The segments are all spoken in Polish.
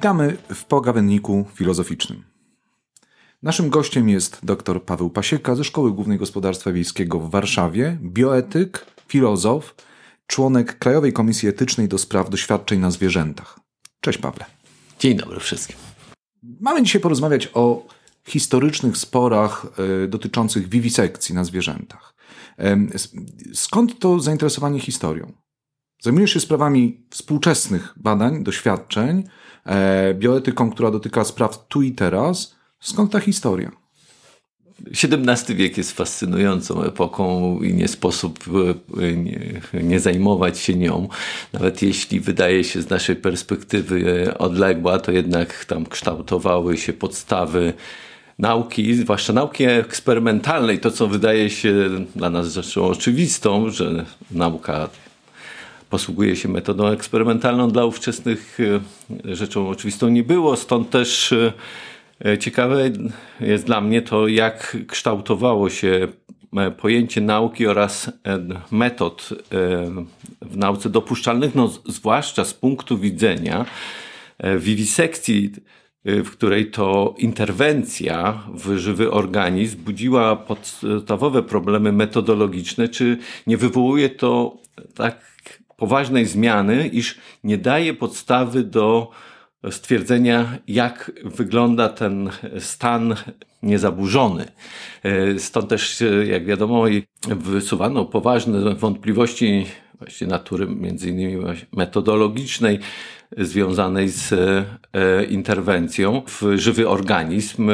Witamy w pogawędniku filozoficznym. Naszym gościem jest dr Paweł Pasieka ze Szkoły Głównej Gospodarstwa Wiejskiego w Warszawie, bioetyk, filozof, członek Krajowej Komisji Etycznej do Spraw Doświadczeń na Zwierzętach. Cześć Pawle. Dzień dobry wszystkim. Mamy dzisiaj porozmawiać o historycznych sporach y, dotyczących wiwisekcji na zwierzętach. Skąd to zainteresowanie historią? Zajmujesz się sprawami współczesnych badań, doświadczeń, e, bioetyką, która dotyka spraw tu i teraz. Skąd ta historia? XVII wiek jest fascynującą epoką i nie sposób e, nie, nie, zajmować się nią. Nawet jeśli wydaje się z naszej perspektywy e, odległa, to jednak tam kształtowały się podstawy nauki, zwłaszcza nauki eksperymentalnej, to co wydaje się dla nas rzeczą oczywistą, że nauka posługuje się metodą eksperymentalną, dla ówczesnych e, rzeczą oczywistą nie było. Stąd też e, ciekawe jest dla mnie to, jak kształtowało się e, pojęcie nauki oraz metod w nauce dopuszczalnych, no, zwłaszcza z punktu widzenia wiwisekcji w której to interwencja w żywy organizm budziła podstawowe problemy metodologiczne, czy nie wywołuje to tak poważnej zmiany, iż nie daje podstawy do stwierdzenia, jak wygląda ten stan niezaburzony. Y, stąd też, y, jak wiadomo, wysuwano poważne wątpliwości właśnie natury między innymi metodologicznej, związanej z e, interwencją w żywy organizm,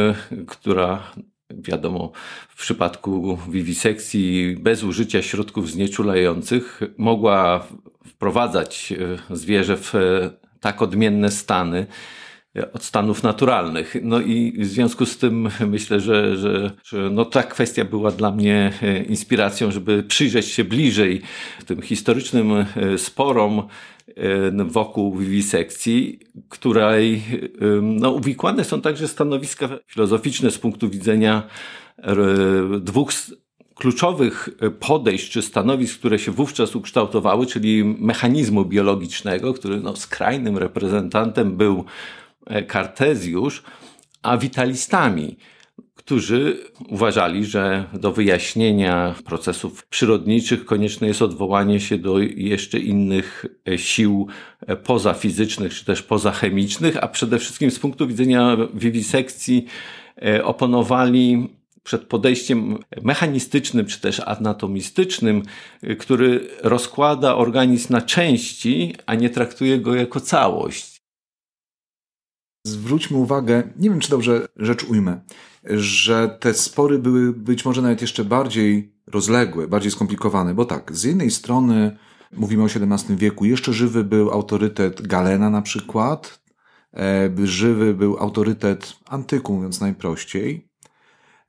która wiadomo, w przypadku wiwisekcji bez użycia środków znieczulających mogła wprowadzać e, zwierzę w e, tak odmienne stany, od stanów naturalnych. No i w związku z tym myślę, że, że, że no ta kwestia była dla mnie inspiracją, żeby przyjrzeć się bliżej tym historycznym sporom E, wokół wiwisekcji, której no, uwikłane są także stanowiska filozoficzne z punktu widzenia e, dwóch kluczowych podejść czy stanowisk, które się wówczas ukształtowały, czyli mechanizmu biologicznego, który no, skrajnym reprezentantem był Kartezjusz, a witalistami którzy uważali, że do wyjaśnienia procesów przyrodniczych konieczne jest odwołanie się do jeszcze innych e, sił e, pozafizycznych czy też pozachemicznych, a przede wszystkim z punktu widzenia wiwisekcji e, oponowali przed podejściem mechanistycznym czy też anatomistycznym, który rozkłada organizm na części, a nie traktuje go jako całość. Zwróćmy uwagę, nie wiem czy dobrze rzecz ujmę, że te spory były być może nawet jeszcze bardziej rozległe, bardziej skomplikowane, bo tak, z jednej strony mówimy o XVII wieku, jeszcze żywy był autorytet Galena na przykład, e, żywy był autorytet antyku, mówiąc najprościej.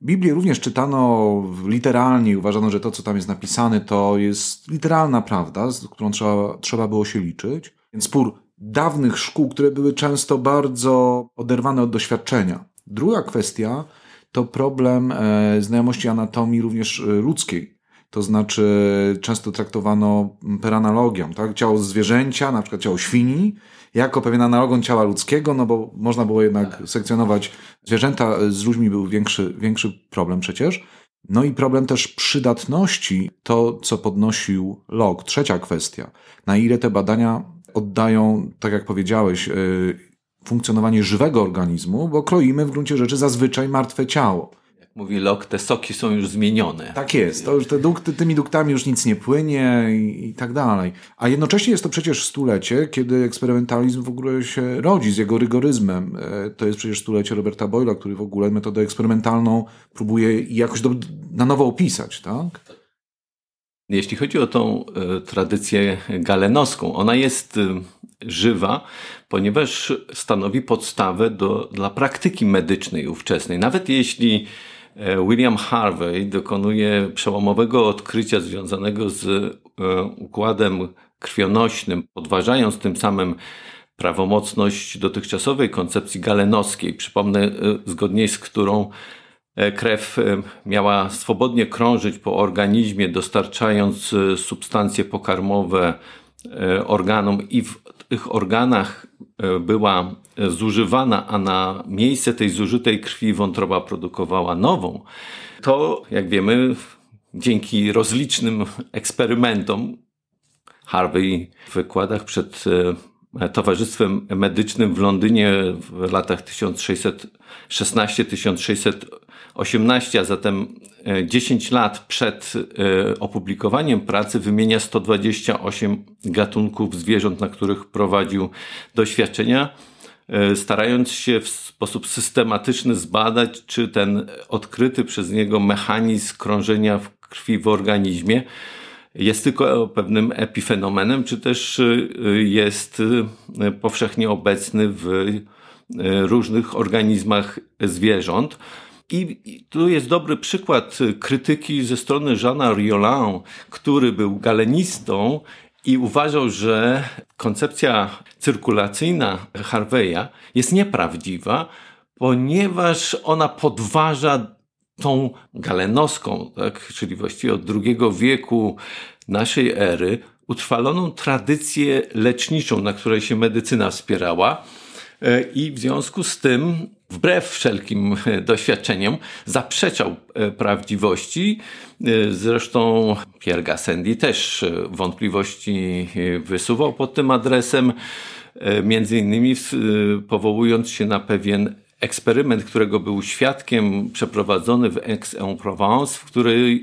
Biblię również czytano literalnie i uważano, że to, co tam jest napisane, to jest literalna prawda, z którą trzeba, trzeba było się liczyć. Więc spór dawnych szkół, które były często bardzo oderwane od doświadczenia. Druga kwestia to problem e, znajomości anatomii również e, ludzkiej. To znaczy, często traktowano per analogią, tak? Ciało zwierzęcia, na przykład ciało świni, jako pewien analogon ciała ludzkiego, no bo można było jednak tak. sekcjonować zwierzęta, z ludźmi był większy, większy problem przecież. No i problem też przydatności, to co podnosił Locke. Trzecia kwestia. Na ile te badania oddają, tak jak powiedziałeś, e, funkcjonowanie żywego organizmu, bo kroimy w gruncie rzeczy zazwyczaj martwe ciało. Mówi Locke, te soki są już zmienione. Tak jest, to już te dukty, tymi duktami już nic nie płynie i, i tak dalej. A jednocześnie jest to przecież stulecie, kiedy eksperymentalizm w ogóle się rodzi z jego rygoryzmem. E, to jest przecież stulecie Roberta Boyla, który w ogóle metodę eksperymentalną próbuje jakoś do, na nowo opisać, tak? Jeśli chodzi o tą e, tradycję galenowską, ona jest e, żywa, ponieważ stanowi podstawę do, dla praktyki medycznej ówczesnej. Nawet jeśli William Harvey dokonuje przełomowego odkrycia związanego z układem krwionośnym, podważając tym samym prawomocność dotychczasowej koncepcji galenowskiej, przypomnę, zgodnie z którą krew miała swobodnie krążyć po organizmie, dostarczając substancje pokarmowe organom i w tych organach była zużywana, a na miejsce tej zużytej krwi wątroba produkowała nową, to jak wiemy, dzięki rozlicznym eksperymentom Harvey w wykładach przed e, Towarzystwem Medycznym w Londynie w latach 1616-1618, a zatem 10 e, lat przed e, opublikowaniem pracy wymienia 128 gatunków zwierząt, na których prowadził doświadczenia, starając się w sposób systematyczny zbadać, czy ten odkryty przez niego mechanizm krążenia w krwi w organizmie jest tylko pewnym epifenomenem, czy też jest powszechnie obecny w różnych organizmach zwierząt. I tu jest dobry przykład krytyki ze strony Jeana Riolin, który był galenistą i uważał, że koncepcja cyrkulacyjna Harveya jest nieprawdziwa, ponieważ ona podważa tą galenowską, tak, czyli właściwie od II wieku naszej ery, utrwaloną tradycję leczniczą, na której się medycyna wspierała. E, I w związku z tym, wbrew wszelkim doświadczeniom, zaprzeczał e, prawdziwości. E, zresztą Pierre Gassendi też wątpliwości wysuwał pod tym adresem, między innymi powołując się na pewien eksperyment, którego był świadkiem, przeprowadzony w Aix-en-Provence, który,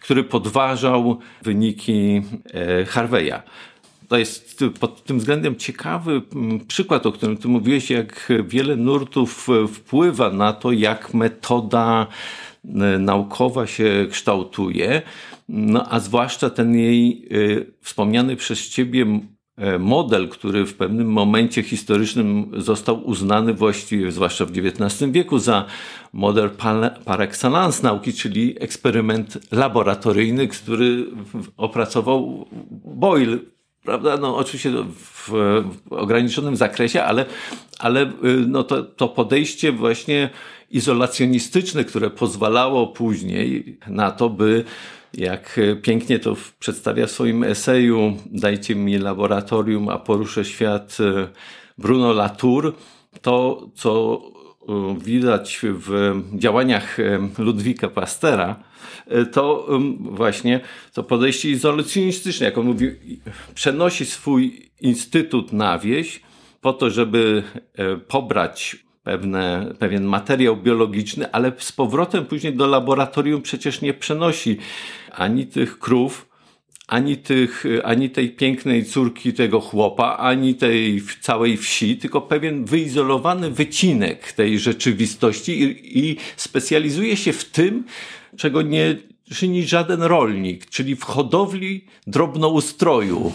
który podważał wyniki e, Harveya. To jest pod tym względem ciekawy przykład, o którym ty mówiłeś, jak wiele nurtów wpływa na to, jak metoda e, naukowa się kształtuje, no, a zwłaszcza ten jej y, wspomniany przez ciebie E, model, który w pewnym momencie historycznym został uznany właściwie, zwłaszcza w XIX wieku, za model par excellence nauki, czyli eksperyment laboratoryjny, który opracował Boyle. Prawda? No, oczywiście w, w ograniczonym zakresie, ale, ale y, no to, to podejście właśnie izolacjonistyczne, które pozwalało później na to, by jak pięknie to przedstawia w swoim eseju Dajcie mi laboratorium, a poruszę świat e, Bruno Latour, to co widać w działaniach e, Ludwika Pastera, to właśnie to podejście izolacjonistyczne, jak on mówi, przenosi swój instytut na wieś po to, żeby pobrać pewne, pewien materiał biologiczny, ale z powrotem później do laboratorium przecież nie przenosi ani tych krów, ani, tych, ani tej pięknej córki tego chłopa, ani tej całej wsi, tylko pewien wyizolowany wycinek tej rzeczywistości i, i specjalizuje się w tym, czego nie czyni żaden rolnik, czyli w hodowli drobnoustroju.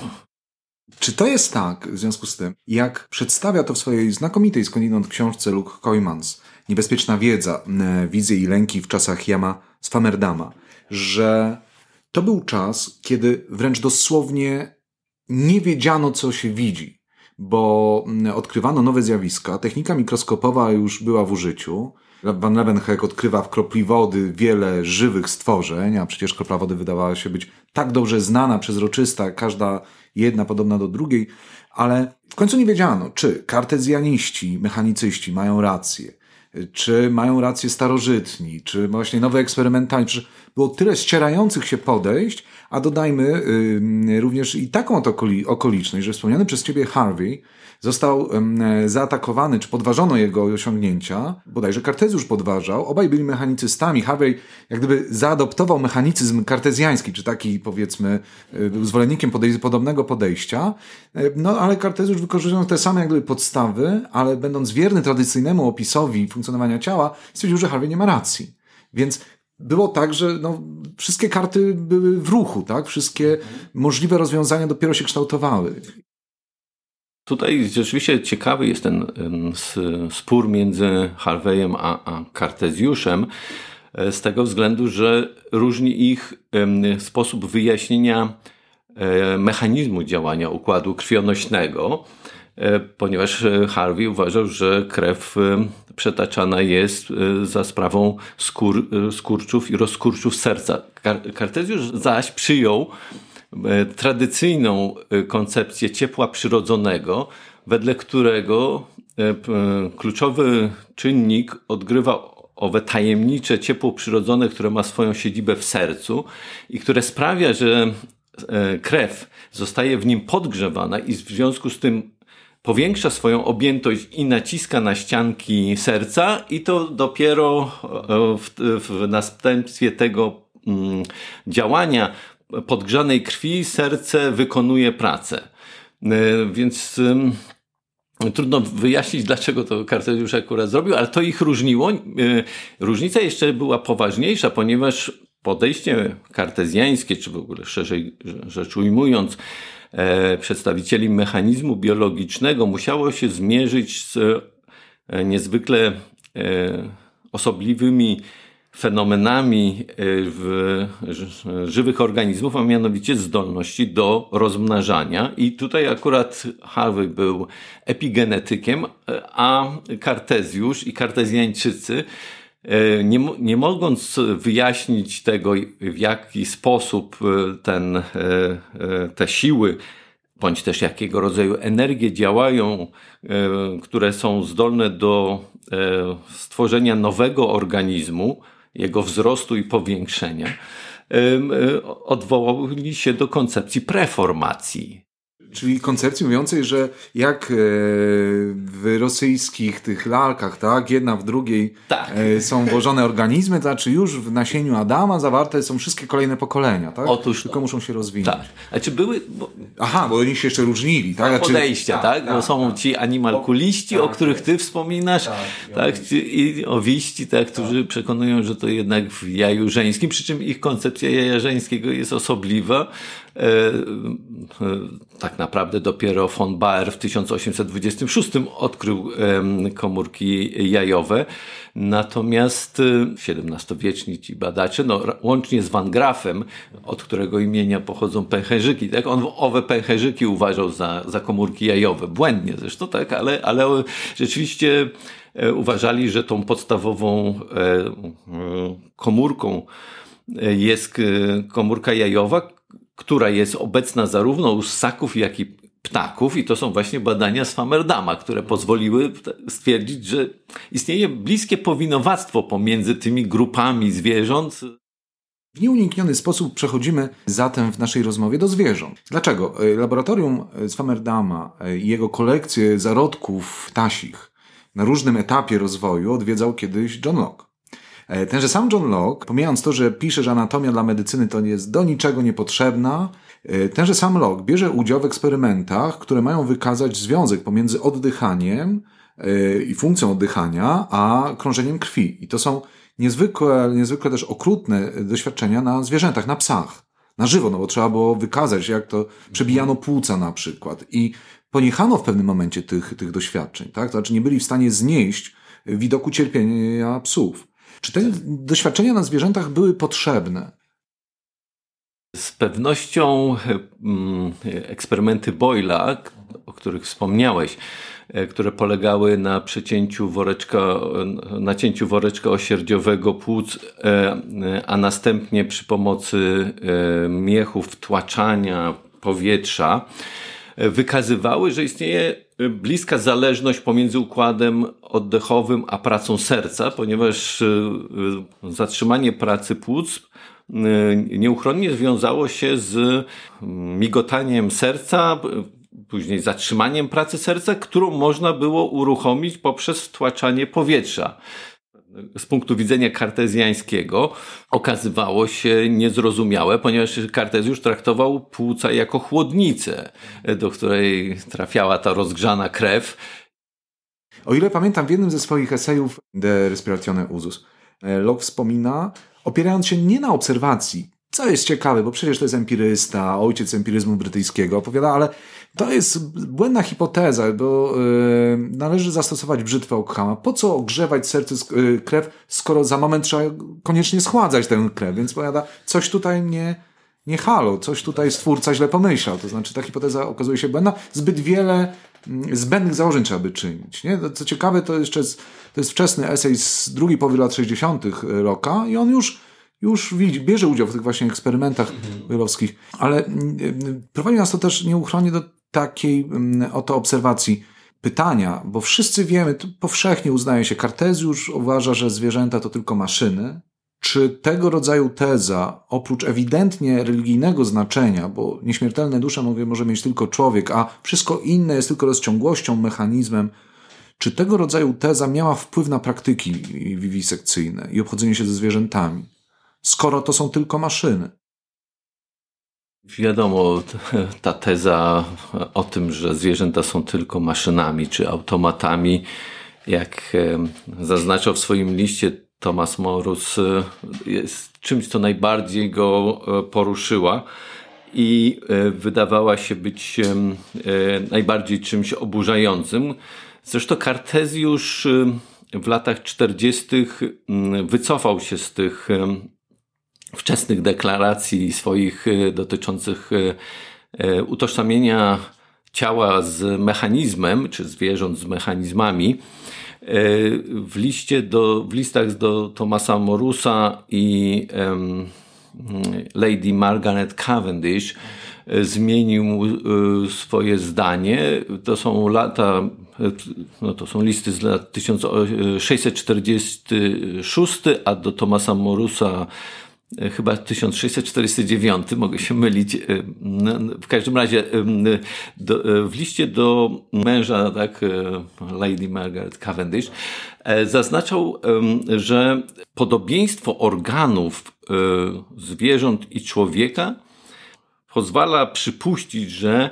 Czy to jest tak, w związku z tym, jak przedstawia to w swojej znakomitej skądinąd książce Luke Koymans, Niebezpieczna wiedza, wizje i lęki w czasach Jama Famerdama, że to był czas, kiedy wręcz dosłownie nie wiedziano, co się widzi, bo odkrywano nowe zjawiska, technika mikroskopowa już była w użyciu, Van Leeuwenhoek odkrywa w kropli wody wiele żywych stworzeń, a przecież kropla wody wydawała się być tak dobrze znana, przezroczysta, każda jedna podobna do drugiej, ale w końcu nie wiedziano, czy kartezjaniści, mechanicyści mają rację, czy mają rację starożytni, czy właśnie nowe eksperymentalni. Przecież było tyle ścierających się podejść, a dodajmy również i taką okoliczność, że wspomniany przez ciebie Harvey został zaatakowany, czy podważono jego osiągnięcia, bodajże Kartezjusz podważał, obaj byli mechanicystami. Harvey jak gdyby zaadoptował mechanicyzm kartezjański, czy taki powiedzmy e, był zwolennikiem podej podobnego podejścia, e, no ale Kartezjusz wykorzystując te same jak gdyby podstawy, ale będąc wierny tradycyjnemu opisowi funkcjonowania ciała, stwierdził, że Harvey nie ma racji. Więc było tak, że no, wszystkie karty były w ruchu, tak? Wszystkie możliwe rozwiązania dopiero się kształtowały. Tutaj rzeczywiście ciekawy jest ten spór między Harveyem a, Kartezjuszem e, z tego względu, że różni ich sposób wyjaśnienia e, mechanizmu działania układu krwionośnego. ponieważ Harvey uważał, że krew przetaczana jest za sprawą skór, skurczów i rozkurczów serca. Kartezjusz zaś przyjął tradycyjną koncepcję ciepła przyrodzonego, wedle którego kluczowy czynnik odgrywa owe tajemnicze ciepło przyrodzone, które ma swoją siedzibę w sercu i które sprawia, że e, krew zostaje w nim podgrzewana i w związku z tym powiększa swoją objętość i naciska na ścianki serca i to dopiero e, w, w następstwie tego mm, działania podgrzanej krwi serce wykonuje pracę. E, więc Trudno wyjaśnić, dlaczego to Kartezjusz akurat zrobił, ale to ich różniło. E, różnica jeszcze była poważniejsza, ponieważ podejście kartezjańskie, czy w ogóle szerzej rzecz ujmując, e, przedstawicieli mechanizmu biologicznego musiało się zmierzyć z niezwykle osobliwymi fenomenami e, w żywych organizmów, a mianowicie zdolności do rozmnażania. I tutaj akurat Harvey był epigenetykiem, a Kartezjusz i kartezjańczycy e, nie, nie mogąc wyjaśnić tego, w jaki sposób ten, te siły, bądź też jakiego rodzaju energie działają, które są zdolne do stworzenia nowego organizmu, jego wzrostu i powiększenia, e, odwołali się do koncepcji preformacji. Czyli koncepcji mówiącej, że jak e, w rosyjskich tych lalkach, tak, jedna w drugiej tak. E, są włożone organizmy, to znaczy już w nasieniu Adama zawarte są wszystkie kolejne pokolenia, tak? Otóż Tylko muszą się rozwinąć. Tak. A czy były... Bo... Aha, bo oni się jeszcze różnili, tak? Znaczy... Podejścia, tak? tak? tak bo są tak. ci animalkuliści, o których ty wspominasz, tak? I owiści, tak, którzy przekonują, że to jednak w jaju żeńskim, przy czym ich koncepcja jaja żeńskiego jest osobliwa, tak naprawdę dopiero von Baer w 1826 odkrył komórki jajowe. Natomiast XVII-wieczni ci badacze, no, łącznie z Van Grafem, od którego imienia pochodzą pęcherzyki, tak? on owe pęcherzyki uważał za, za komórki jajowe. Błędnie zresztą, tak? ale, ale rzeczywiście e, uważali, że tą podstawową komórką jest komórka jajowa, która jest obecna zarówno u ssaków, jak i ptaków i to są właśnie badania z Famerdama, które pozwoliły stwierdzić, że istnieje bliskie powinowactwo pomiędzy tymi grupami zwierząt. W nieunikniony sposób przechodzimy zatem w naszej rozmowie do zwierząt. Dlaczego? E, laboratorium z Famerdama e, i jego kolekcję zarodków ptasich na różnym etapie rozwoju odwiedzał kiedyś John Locke. E, tenże sam John Locke, pomijając to, że pisze, że anatomia dla medycyny to jest do niczego niepotrzebna, e, tenże sam Locke bierze udział w eksperymentach, które mają wykazać związek pomiędzy oddychaniem e, i funkcją oddychania, a krążeniem krwi. I to są niezwykle, niezwykle też okrutne doświadczenia na zwierzętach, na psach. Na żywo, no bo trzeba było wykazać, jak to przebijano płuca na przykład. I poniechano w pewnym momencie tych, tych doświadczeń, tak? To znaczy nie byli w stanie znieść widoku cierpienia psów. Czy te doświadczenia na zwierzętach były potrzebne? Z pewnością mm, eksperymenty Boyla, o których wspomniałeś, e, które polegały na przecięciu woreczka, nacięciu woreczka osierdziowego płuc, e, a następnie przy pomocy e, miechów wtłaczania powietrza, wykazywały, że istnieje bliska zależność pomiędzy układem oddechowym a pracą serca, ponieważ y, y, zatrzymanie pracy płuc y, nieuchronnie związało się z migotaniem serca, później zatrzymaniem pracy serca, którą można było uruchomić poprzez wtłaczanie powietrza z punktu widzenia kartezjańskiego okazywało się niezrozumiałe, ponieważ Kartezjusz traktował płuca jako chłodnicę, do której trafiała ta rozgrzana krew. O ile pamiętam, w jednym ze swoich esejów De Respiratione Usus e, Locke wspomina, opierając się nie na obserwacji, co jest ciekawe, bo przecież to jest empirysta, ojciec empiryzmu brytyjskiego, opowiada, ale to jest błędna hipoteza, bo yy, należy zastosować brzytwę Ockhama. Po co ogrzewać serce, yy, krew, skoro za moment trzeba koniecznie schładzać tę krew? Więc powiada, coś tutaj nie, nie halo, coś tutaj stwórca źle pomyślał. To znaczy ta hipoteza okazuje się błędna. Zbyt wiele mm, zbędnych założeń trzeba by czynić. Nie? Co ciekawe, to jeszcze jest, to jest wczesny esej z drugiej połowy lat 60. roka i on już już widzi, bierze udział w tych właśnie eksperymentach mhm. ale mm, prowadzi nas to też nieuchronnie do takiej oto obserwacji pytania, bo wszyscy wiemy, powszechnie uznaje się, Kartezjusz uważa, że zwierzęta to tylko maszyny. Czy tego rodzaju teza, oprócz ewidentnie religijnego znaczenia, bo nieśmiertelne dusze mówię, może mieć tylko człowiek, a wszystko inne jest tylko rozciągłością, mechanizmem, czy tego rodzaju teza miała wpływ na praktyki wiwisekcyjne i obchodzenie się ze zwierzętami, skoro to są tylko maszyny? Wiadomo, ta teza o tym, że zwierzęta są tylko maszynami czy automatami, jak zaznaczał w swoim liście Thomas Morus, e, jest czymś, co najbardziej go e, poruszyła i e, wydawała się być najbardziej czymś oburzającym. Zresztą Kartezjusz w latach 40. wycofał się z tych wczesnych deklaracji swoich e, dotyczących e, e, utożsamienia ciała z mechanizmem, czy zwierząt z mechanizmami, w, liście do, w listach do Thomasa Morusa i um, Lady Margaret Cavendish zmienił swoje zdanie. To są lata, no to są listy z lat 1646, a do Thomasa Morusa E, chyba 1649, mogę się mylić. E, w każdym razie e, do, w liście do męża, tak, Lady Margaret Cavendish, zaznaczał, że podobieństwo organów zwierząt i człowieka pozwala przypuścić, że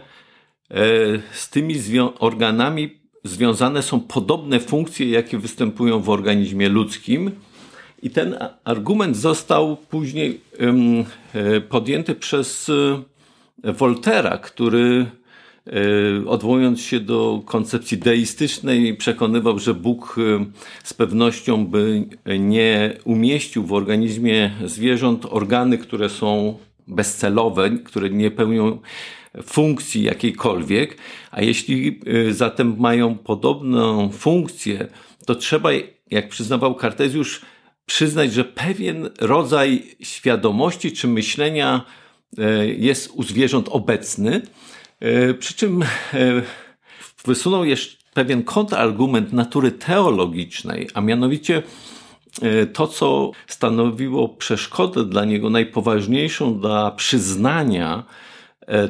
z tymi organami związane są podobne funkcje, jakie występują w organizmie ludzkim i ten argument został później e, podjęty przez e, Woltera, który e, odwołując się do koncepcji deistycznej, przekonywał, że Bóg z pewnością by nie umieścił w organizmie zwierząt organy, które są bezcelowe, które nie pełnią funkcji jakiejkolwiek, a jeśli zatem mają podobną funkcję, to trzeba, jak przyznawał Kartezjusz, przyznać, że pewien rodzaj świadomości czy myślenia e, jest u zwierząt obecny. E, przy czym e, wysunął jeszcze pewien kontrargument natury teologicznej, a mianowicie to, co stanowiło przeszkodę dla niego najpoważniejszą dla przyznania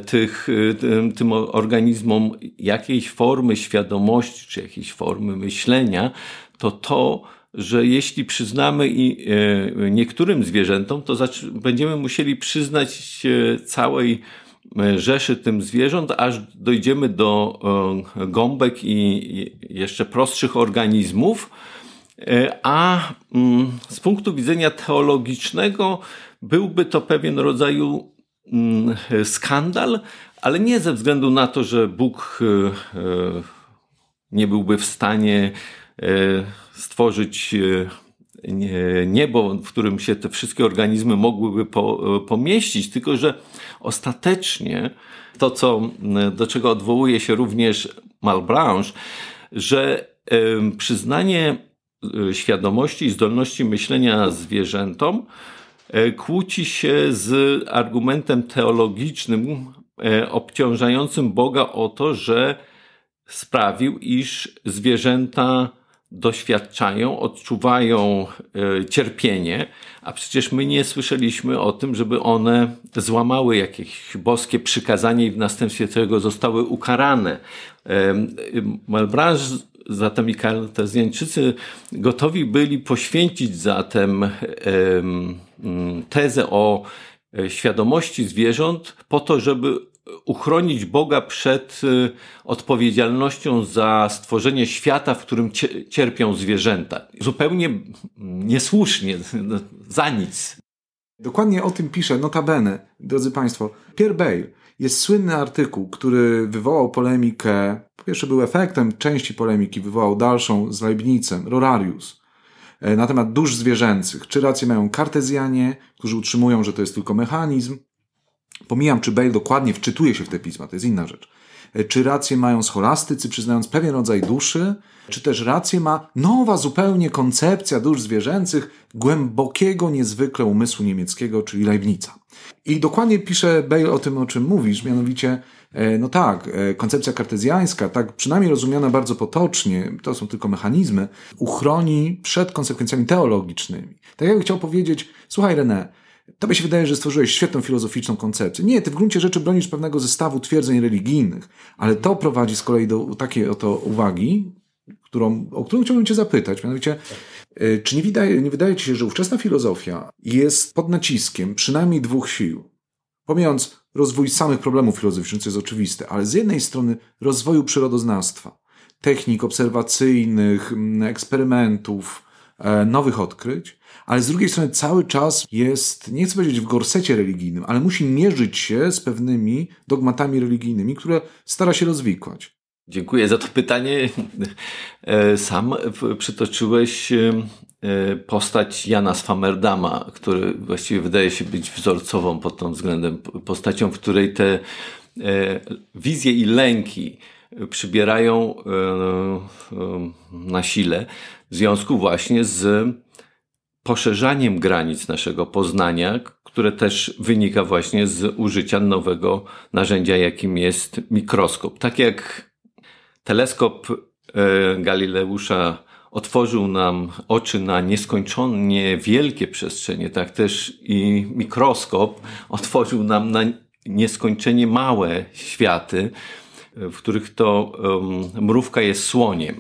tych, tym, tym organizmom jakiejś formy świadomości czy jakiejś formy myślenia, to to, że jeśli przyznamy i e, niektórym zwierzętom, to będziemy musieli przyznać całej e, rzeszy tym zwierząt, aż dojdziemy do e, gąbek i jeszcze prostszych organizmów. A mm, z punktu widzenia teologicznego byłby to pewien rodzaju mm, skandal, ale nie ze względu na to, że Bóg nie byłby w stanie stworzyć e, niebo, w którym się te wszystkie organizmy mogłyby e, pomieścić, tylko że ostatecznie to, co, do czego odwołuje się również Malbranche, że przyznanie e, świadomości i zdolności myślenia zwierzętom kłóci się z argumentem teologicznym obciążającym Boga o to, że sprawił, iż zwierzęta doświadczają, odczuwają e, cierpienie, a przecież my nie słyszeliśmy o tym, żeby one złamały jakieś boskie przykazanie i w następstwie tego zostały ukarane. Malbranche zatem i kartezjańczycy gotowi byli poświęcić zatem tezę o e, świadomości zwierząt po to, żeby uchronić Boga przed y, odpowiedzialnością za stworzenie świata, w którym cierpią zwierzęta. Zupełnie niesłusznie, no, za nic. Dokładnie o tym pisze, notabene, drodzy Państwo. Pierre Bale jest słynny artykuł, który wywołał polemikę. Po pierwsze, był efektem części polemiki, wywołał dalszą z Leibnicem, Rorarius, e, na temat dusz zwierzęcych. Czy rację mają kartezjanie, którzy utrzymują, że to jest tylko mechanizm, Pomijam, czy Bale dokładnie wczytuje się w te pisma, to jest inna rzecz. czy rację mają scholastycy, przyznając pewien rodzaj duszy, czy też rację ma nowa zupełnie koncepcja dusz zwierzęcych głębokiego niezwykle umysłu niemieckiego, czyli Leibnica. I dokładnie pisze Bale o tym, o czym mówisz, mianowicie E, no tak, e, koncepcja kartezjańska, tak przynajmniej rozumiana bardzo potocznie, to są tylko mechanizmy, uchroni przed konsekwencjami teologicznymi. Tak jakbym chciał powiedzieć, słuchaj René, Tobie się wydaje, że stworzyłeś świetną filozoficzną koncepcję. Nie, ty w gruncie rzeczy bronisz pewnego zestawu twierdzeń religijnych, ale to prowadzi z kolei do takiej oto uwagi, którą, o którą chciałbym cię zapytać, mianowicie, e, czy nie wydaje, nie wydaje ci się, że ówczesna filozofia jest pod naciskiem przynajmniej dwóch sił? Pomijając rozwój samych problemów filozoficznych, co jest oczywiste, ale z jednej strony rozwoju przyrodoznawstwa, technik obserwacyjnych, mm, eksperymentów, e, nowych odkryć, ale z drugiej strony cały czas jest, nie chcę powiedzieć w gorsecie religijnym, ale musi mierzyć się z pewnymi dogmatami religijnymi, które stara się rozwikłać. Dziękuję za to pytanie. E, sam przytoczyłeś e, postać Jana Swammerdama, który właściwie wydaje się być wzorcową pod tym względem, postacią, w której te e, wizje i lęki przybierają na sile w związku właśnie z poszerzaniem granic naszego poznania, które też wynika właśnie z użycia nowego narzędzia, jakim jest mikroskop. Tak jak teleskop e, Galileusza otworzył nam oczy na nieskończenie wielkie przestrzenie, tak też i mikroskop otworzył nam na nieskończenie małe światy, w których to um, mrówka jest słoniem.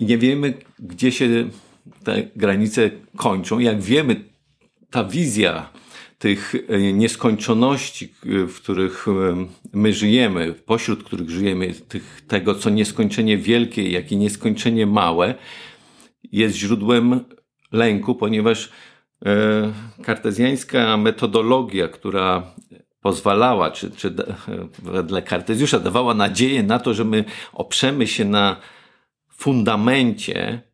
I nie wiemy, gdzie się te granice kończą. Jak wiemy, ta wizja tych e, nieskończoności, e, w których e, my żyjemy, pośród których żyjemy, tych, tego, co nieskończenie wielkie, jak i nieskończenie małe, jest źródłem lęku, ponieważ kartezjańska metodologia, która pozwalała, czy, czy wedle Kartezjusza dawała nadzieję na to, że my oprzemy się na fundamencie E,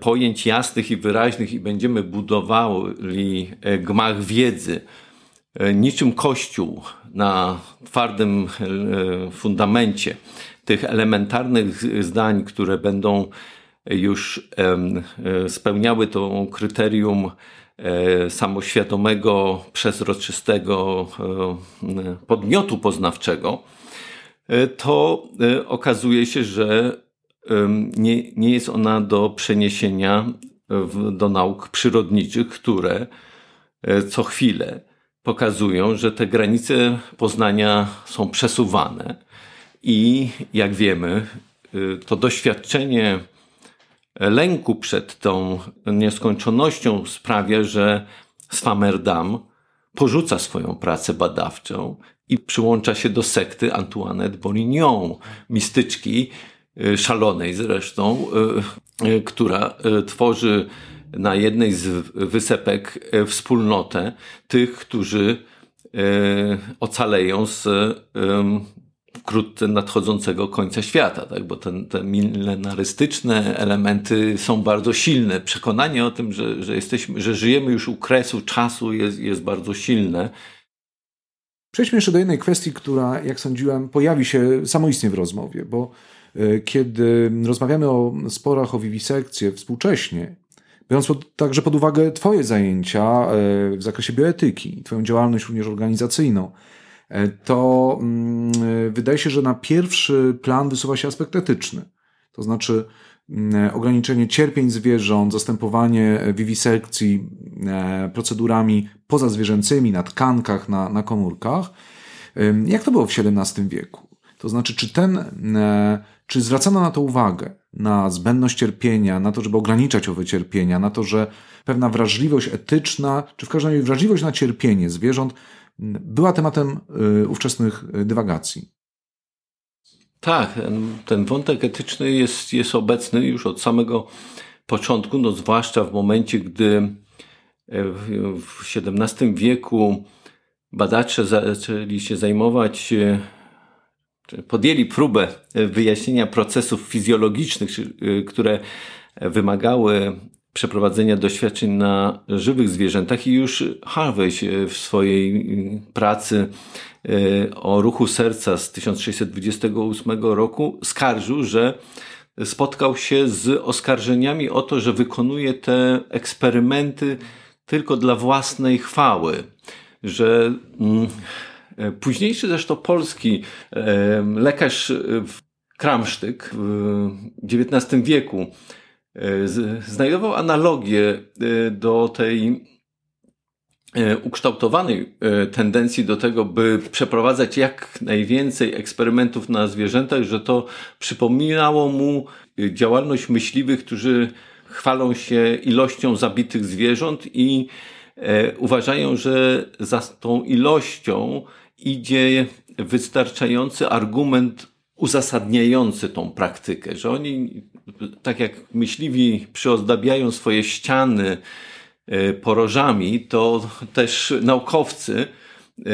pojęć jasnych i wyraźnych i będziemy budowali e, gmach wiedzy, e, niczym Kościół na twardym fundamencie tych elementarnych zdań, które będą już spełniały to kryterium samoświadomego, przezroczystego podmiotu poznawczego, to okazuje się, że nie, nie jest ona do przeniesienia w, do nauk przyrodniczych, które e, co chwilę pokazują, że te granice poznania są przesuwane. I jak wiemy, y, to doświadczenie lęku przed tą nieskończonością sprawia, że Swammerdam porzuca swoją pracę badawczą i przyłącza się do sekty Antoinette Bourignon, mistyczki, szalonej zresztą, y, y, która tworzy na jednej z wysepek wspólnotę tych, którzy ocaleją z wkrótce nadchodzącego końca świata, tak? bo ten, te milenarystyczne elementy są bardzo silne. Przekonanie o tym, że, że, jesteśmy, że żyjemy już u kresu czasu jest, jest bardzo silne. Przejdźmy jeszcze do jednej kwestii, która, jak sądziłem, pojawi się samoistnie w rozmowie, bo kiedy rozmawiamy o sporach o wiwisekcję współcześnie, biorąc pod, także pod uwagę Twoje zajęcia e, w zakresie bioetyki, Twoją działalność również organizacyjną, e, to mm, wydaje się, że na pierwszy plan wysuwa się aspekt etyczny. To znaczy mm, ograniczenie cierpień zwierząt, zastępowanie wiwisekcji procedurami pozazwierzęcymi na tkankach, na, na komórkach. Jak to było w XVII wieku? To znaczy, czy ten czy zwracano na to uwagę, na zbędność cierpienia, na to, żeby ograniczać owe cierpienia, na to, że pewna wrażliwość etyczna, czy w każdym razie wrażliwość na cierpienie zwierząt była tematem y, ówczesnych dywagacji? Tak, ten, ten wątek etyczny jest, jest obecny już od samego początku, no zwłaszcza w momencie, gdy e, w XVII wieku badacze zaczęli się zajmować e, podjęli próbę wyjaśnienia procesów fizjologicznych, y, które wymagały przeprowadzenia doświadczeń na żywych zwierzętach i już Harvey w swojej pracy o ruchu serca z 1628 roku skarżył, że spotkał się z oskarżeniami o to, że wykonuje te eksperymenty tylko dla własnej chwały, że mm, późniejszy zresztą polski lekarz Kramsztyk w XIX wieku znajdował analogię e, do tej e, ukształtowanej e, tendencji do tego, by przeprowadzać jak najwięcej eksperymentów na zwierzętach, że to przypominało mu działalność myśliwych, którzy chwalą się ilością zabitych zwierząt i uważają, że za tą ilością idzie wystarczający argument uzasadniający tą praktykę, że oni, tak jak myśliwi przyozdabiają swoje ściany e, porożami, to też naukowcy e,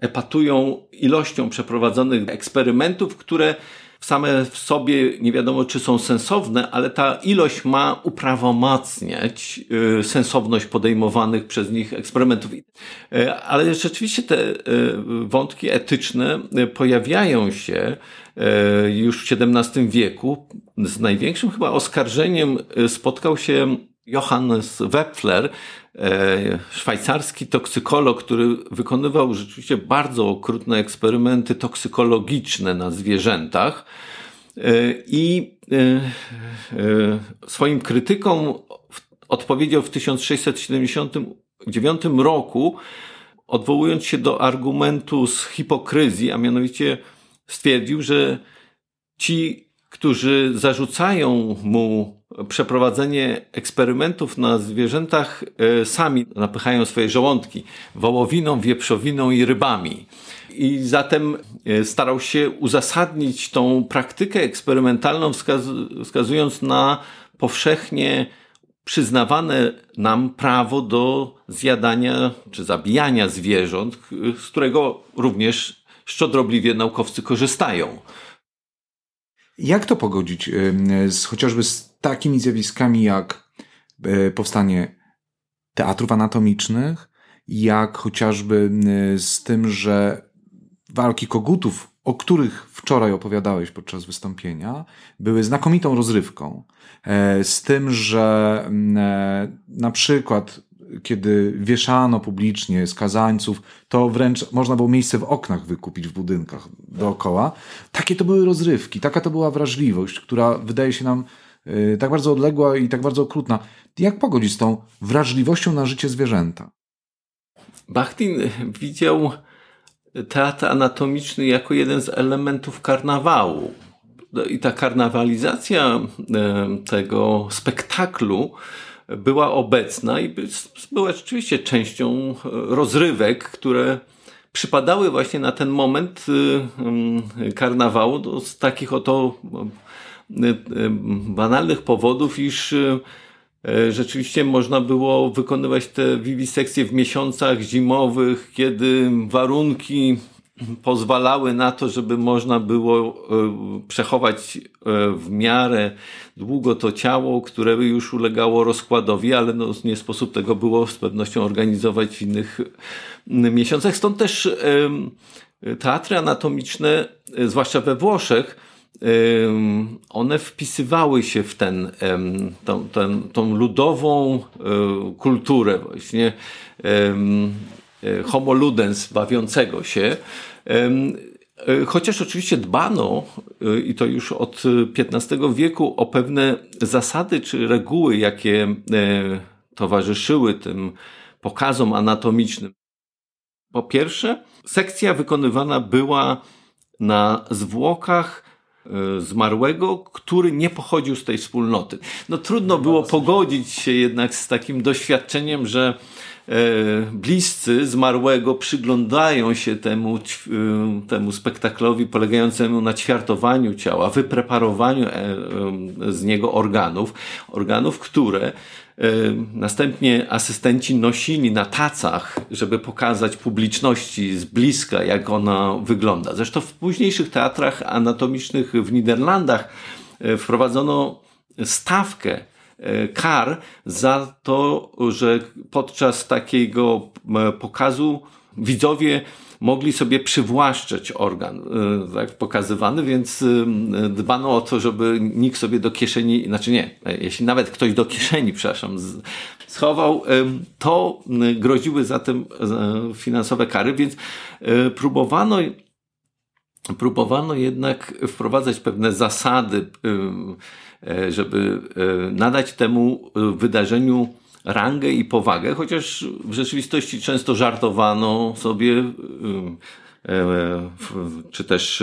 epatują ilością przeprowadzonych eksperymentów, które same w sobie nie wiadomo, czy są sensowne, ale ta ilość ma uprawomacniać y, sensowność podejmowanych przez nich eksperymentów. Y, ale rzeczywiście te y, wątki etyczne pojawiają się już w XVII wieku. Z największym chyba oskarżeniem spotkał się Johannes Wepfler, szwajcarski toksykolog, który wykonywał rzeczywiście bardzo okrutne eksperymenty toksykologiczne na zwierzętach. E, I e, swoim krytykom odpowiedział w 1679 roku, odwołując się do argumentu z hipokryzji, a mianowicie stwierdził, że ci, którzy zarzucają mu przeprowadzenie eksperymentów na zwierzętach e, sami napychają swoje żołądki wołowiną, wieprzowiną i rybami. I zatem e, starał się uzasadnić tą praktykę eksperymentalną, wskazując na powszechnie przyznawane nam prawo do zjadania czy zabijania zwierząt, z którego również szczodrobliwie naukowcy korzystają. Jak to pogodzić z, chociażby z takimi zjawiskami jak e, powstanie teatrów anatomicznych, jak chociażby z tym, że walki kogutów, o których wczoraj opowiadałeś podczas wystąpienia, były znakomitą rozrywką. E, z tym, że e, na przykład kiedy wieszano publicznie skazańców, to wręcz można było miejsce w oknach wykupić w budynkach dookoła. Takie to były rozrywki, taka to była wrażliwość, która wydaje się nam tak bardzo odległa i tak bardzo okrutna. Jak pogodzić z tą wrażliwością na życie zwierzęta? Bachtin widział teatr anatomiczny jako jeden z elementów karnawału. I ta karnawalizacja tego spektaklu była obecna i była rzeczywiście częścią e, rozrywek, które przypadały właśnie na ten moment y, karnawału z takich oto y, y, banalnych powodów, iż e, rzeczywiście można było wykonywać te wiwisekcje w miesiącach zimowych, kiedy warunki pozwalały na to, żeby można było przechować w miarę długo to ciało, które już ulegało rozkładowi, ale no nie sposób tego było z pewnością organizować w innych miesiącach. Stąd też teatry anatomiczne, zwłaszcza we Włoszech, one wpisywały się w ten, tą, ten, tą ludową kulturę właśnie homo ludens bawiącego się, E, chociaż oczywiście dbano, e, i to już od XV wieku, o pewne zasady czy reguły, jakie e, towarzyszyły tym pokazom anatomicznym. Po pierwsze, sekcja wykonywana była na zwłokach zmarłego, który nie pochodził z tej wspólnoty. No trudno było pogodzić się jednak z takim doświadczeniem, że E, bliscy zmarłego przyglądają się temu, e, temu spektaklowi polegającemu na ćwiartowaniu ciała, wypreparowaniu e, z niego organów, organów, które Następnie asystenci nosili na tacach, żeby pokazać publiczności z bliska, jak ona wygląda. Zresztą w późniejszych teatrach anatomicznych w Niderlandach wprowadzono stawkę kar za to, że podczas takiego pokazu widzowie mogli sobie przywłaszczać organ tak, pokazywany, więc dbano o to, żeby nikt sobie do kieszeni, znaczy nie, jeśli nawet ktoś do kieszeni, przepraszam, schował, to groziły zatem finansowe kary, więc próbowano próbowano jednak wprowadzać pewne zasady, e, żeby e, nadać temu wydarzeniu rangę i powagę, chociaż w rzeczywistości często żartowano sobie, e, czy też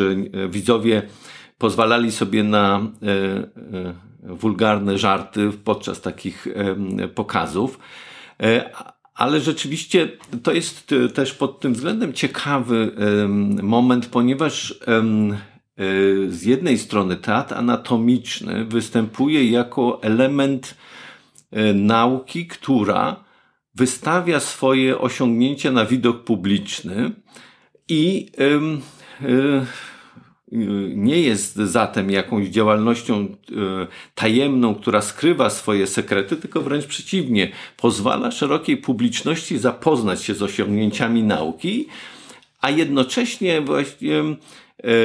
widzowie pozwalali sobie na wulgarne żarty podczas takich pokazów. Ale rzeczywiście to jest e, też pod tym względem ciekawy moment, ponieważ e, z jednej strony teatr anatomiczny występuje jako element e, nauki, która wystawia swoje osiągnięcia na widok publiczny i nie jest zatem jakąś działalnością e, tajemną, która skrywa swoje sekrety, tylko wręcz przeciwnie, pozwala szerokiej publiczności zapoznać się z osiągnięciami nauki, a jednocześnie właśnie e, e,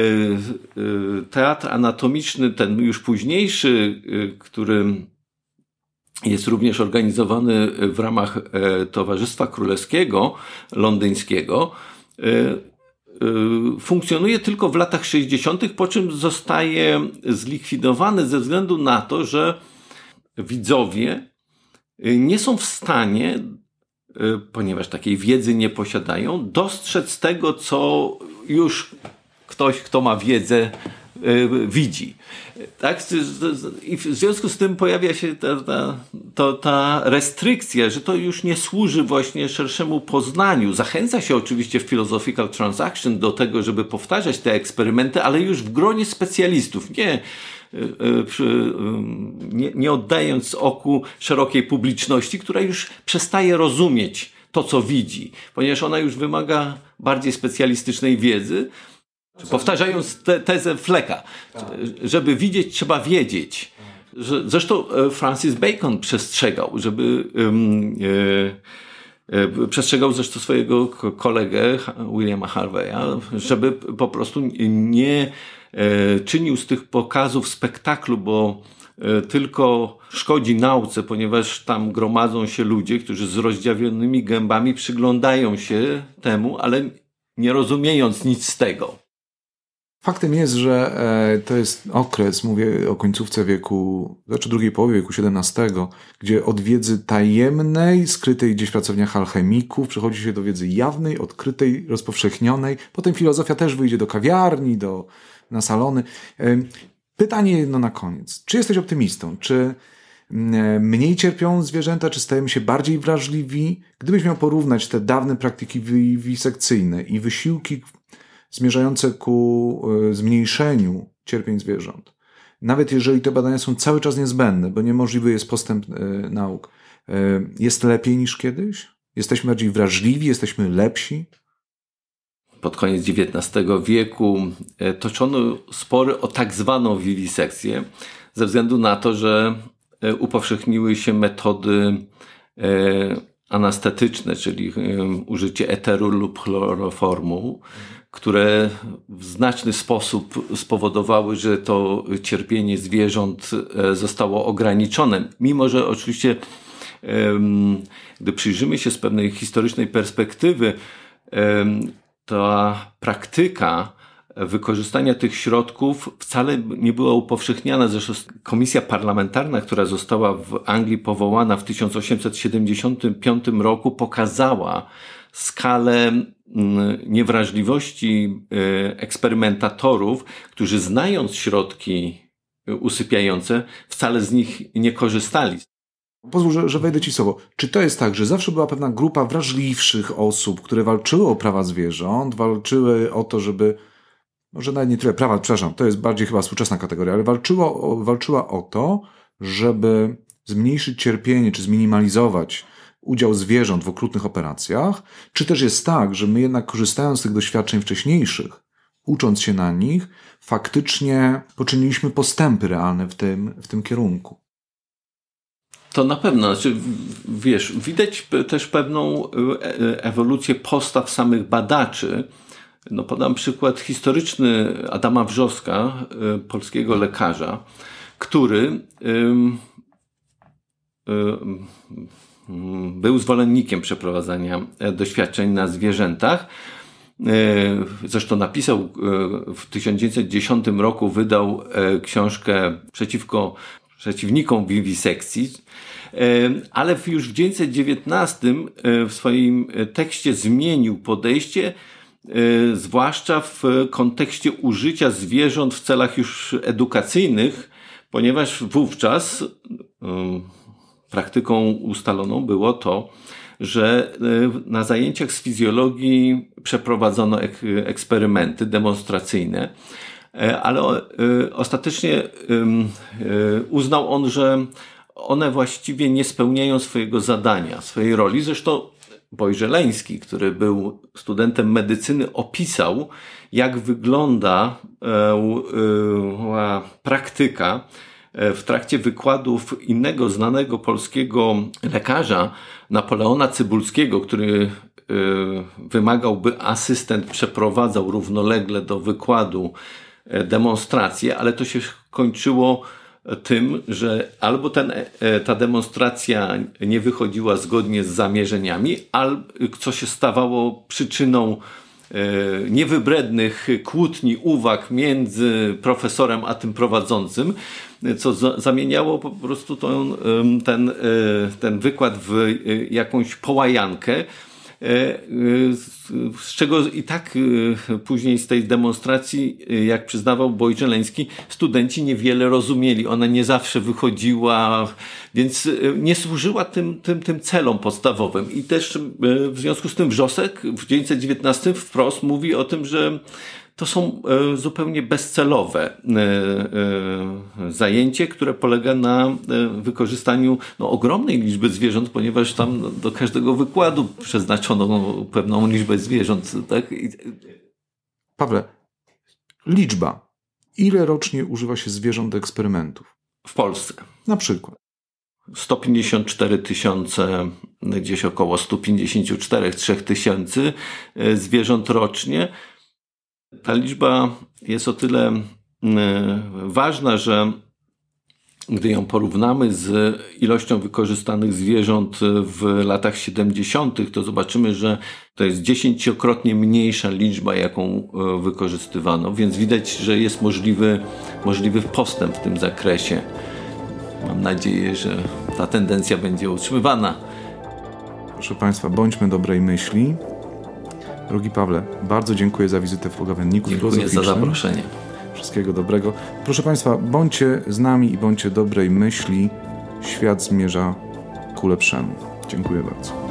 teatr anatomiczny, ten już późniejszy, który jest również organizowany w ramach Towarzystwa Królewskiego Londyńskiego, Y, funkcjonuje tylko w latach 60., po czym zostaje zlikwidowany ze względu na to, że widzowie nie są w stanie, ponieważ takiej wiedzy nie posiadają, dostrzec tego, co już ktoś, kto ma wiedzę, widzi. Tak? I w związku z tym pojawia się ta, ta, to, ta restrykcja, że to już nie służy właśnie szerszemu poznaniu. Zachęca się oczywiście w Philosophical Transaction do tego, żeby powtarzać te eksperymenty, ale już w gronie specjalistów. Nie, e, e, nie, nie oddając oku szerokiej publiczności, która już przestaje rozumieć to, co widzi, ponieważ ona już wymaga bardziej specjalistycznej wiedzy, Powtarzając te, tezę Fleka, żeby widzieć, trzeba wiedzieć. Zresztą e, Francis Bacon przestrzegał, żeby e, e, przestrzegał zresztą swojego kolegę Williama Harveya, żeby po prostu nie czynił z tych pokazów spektaklu, bo tylko szkodzi nauce, ponieważ tam gromadzą się ludzie, którzy z rozdziawionymi gębami przyglądają się temu, ale nie rozumiejąc nic z tego. Faktem jest, że e, to jest okres, mówię o końcówce wieku, znaczy drugiej połowie wieku XVII, gdzie od wiedzy tajemnej, skrytej gdzieś w pracowniach alchemików, przechodzi się do wiedzy jawnej, odkrytej, rozpowszechnionej. Potem filozofia też wyjdzie do kawiarni, do, na salony. E, pytanie jedno na koniec. Czy jesteś optymistą? Czy mm, mniej cierpią zwierzęta, czy stajemy się bardziej wrażliwi? Gdybyś miał porównać te dawne praktyki wisekcyjne i wysiłki zmierzające ku e, zmniejszeniu cierpień zwierząt. Nawet jeżeli te badania są cały czas niezbędne, bo niemożliwy jest postęp e, nauk, e, jest lepiej niż kiedyś? Jesteśmy bardziej wrażliwi, jesteśmy lepsi? Pod koniec XIX wieku toczono spory o tak zwaną wiwisekcję, ze względu na to, że upowszechniły się metody anastetyczne, czyli użycie eteru lub chloroformu, które w znaczny sposób spowodowały, że to cierpienie zwierząt e, zostało ograniczone. Mimo, że oczywiście, gdy przyjrzymy się z pewnej historycznej perspektywy, ta praktyka wykorzystania tych środków wcale nie była upowszechniana. Zresztą komisja parlamentarna, która została w Anglii powołana w 1875 roku, pokazała skalę Mm, niewrażliwości e, eksperymentatorów, którzy znając środki e, usypiające, wcale z nich nie korzystali. Pozwól, że, że wejdę ci słowo. Czy to jest tak, że zawsze była pewna grupa wrażliwszych osób, które walczyły o prawa zwierząt, walczyły o to, żeby, może nawet nie tyle prawa, przepraszam, to jest bardziej chyba współczesna kategoria, ale walczyła o, walczyła o to, żeby zmniejszyć cierpienie, czy zminimalizować udział zwierząt w okrutnych operacjach, czy też jest tak, że my jednak korzystając z tych doświadczeń wcześniejszych, ucząc się na nich, faktycznie poczyniliśmy postępy realne w tym, w tym kierunku. To na pewno, znaczy, wiesz, widać też pewną ewolucję postaw samych badaczy. No, podam przykład historyczny Adama Wrzoska, polskiego lekarza, który był zwolennikiem przeprowadzania doświadczeń na zwierzętach. Zresztą napisał w 1910 roku, wydał książkę przeciwko przeciwnikom wiwisekcji, ale już w 1919 w swoim tekście zmienił podejście, zwłaszcza w kontekście użycia zwierząt w celach już edukacyjnych, ponieważ wówczas praktyką ustaloną było to, że na zajęciach z fizjologii przeprowadzono eksperymenty demonstracyjne, ale ostatecznie uznał on, że one właściwie nie spełniają swojego zadania, swojej roli. Zresztą Bojżeleński, który był studentem medycyny, opisał, jak wygląda e, e, praktyka e, w trakcie wykładów innego znanego polskiego lekarza, Napoleona Cybulskiego, który wymagał, by asystent przeprowadzał równolegle do wykładu demonstrację, ale to się kończyło tym, że albo ten, e, ta demonstracja nie wychodziła zgodnie z zamierzeniami, albo co się stawało przyczyną e, niewybrednych kłótni, uwag między profesorem a tym prowadzącym, co zamieniało po prostu ten, e, ten wykład w jakąś połajankę, E, e, z czego i tak e, później z tej demonstracji, jak przyznawał Bojżeleński, studenci niewiele rozumieli. Ona nie zawsze wychodziła, więc nie służyła tym, tym, tym celom podstawowym. I też w związku z tym Wrzosek w 1919 wprost mówi o tym, że to są e, zupełnie bezcelowe e, e, zajęcie, które polega na wykorzystaniu no, ogromnej liczby zwierząt, ponieważ tam do każdego wykładu przeznaczono pewną liczbę zwierząt. Tak? Pawle, liczba. Ile rocznie używa się zwierząt do eksperymentów? W Polsce. Na przykład. 154 tysiące, gdzieś około 154-3 tysięcy zwierząt rocznie. Ta liczba jest o tyle mm, ważna, że gdy ją porównamy z ilością wykorzystanych zwierząt w latach 70., to zobaczymy, że to jest dziesięciokrotnie mniejsza liczba, jaką e, wykorzystywano, więc widać, że jest możliwy, możliwy postęp w tym zakresie. Mam nadzieję, że ta tendencja będzie utrzymywana. Proszę Państwa, bądźmy dobrej myśli. Drogi Pawle, bardzo dziękuję za wizytę w pogawędniku Dziękuję za zaproszenie. Wszystkiego dobrego. Proszę Państwa, bądźcie z nami i bądźcie dobrej myśli. Świat zmierza ku lepszemu. Dziękuję bardzo.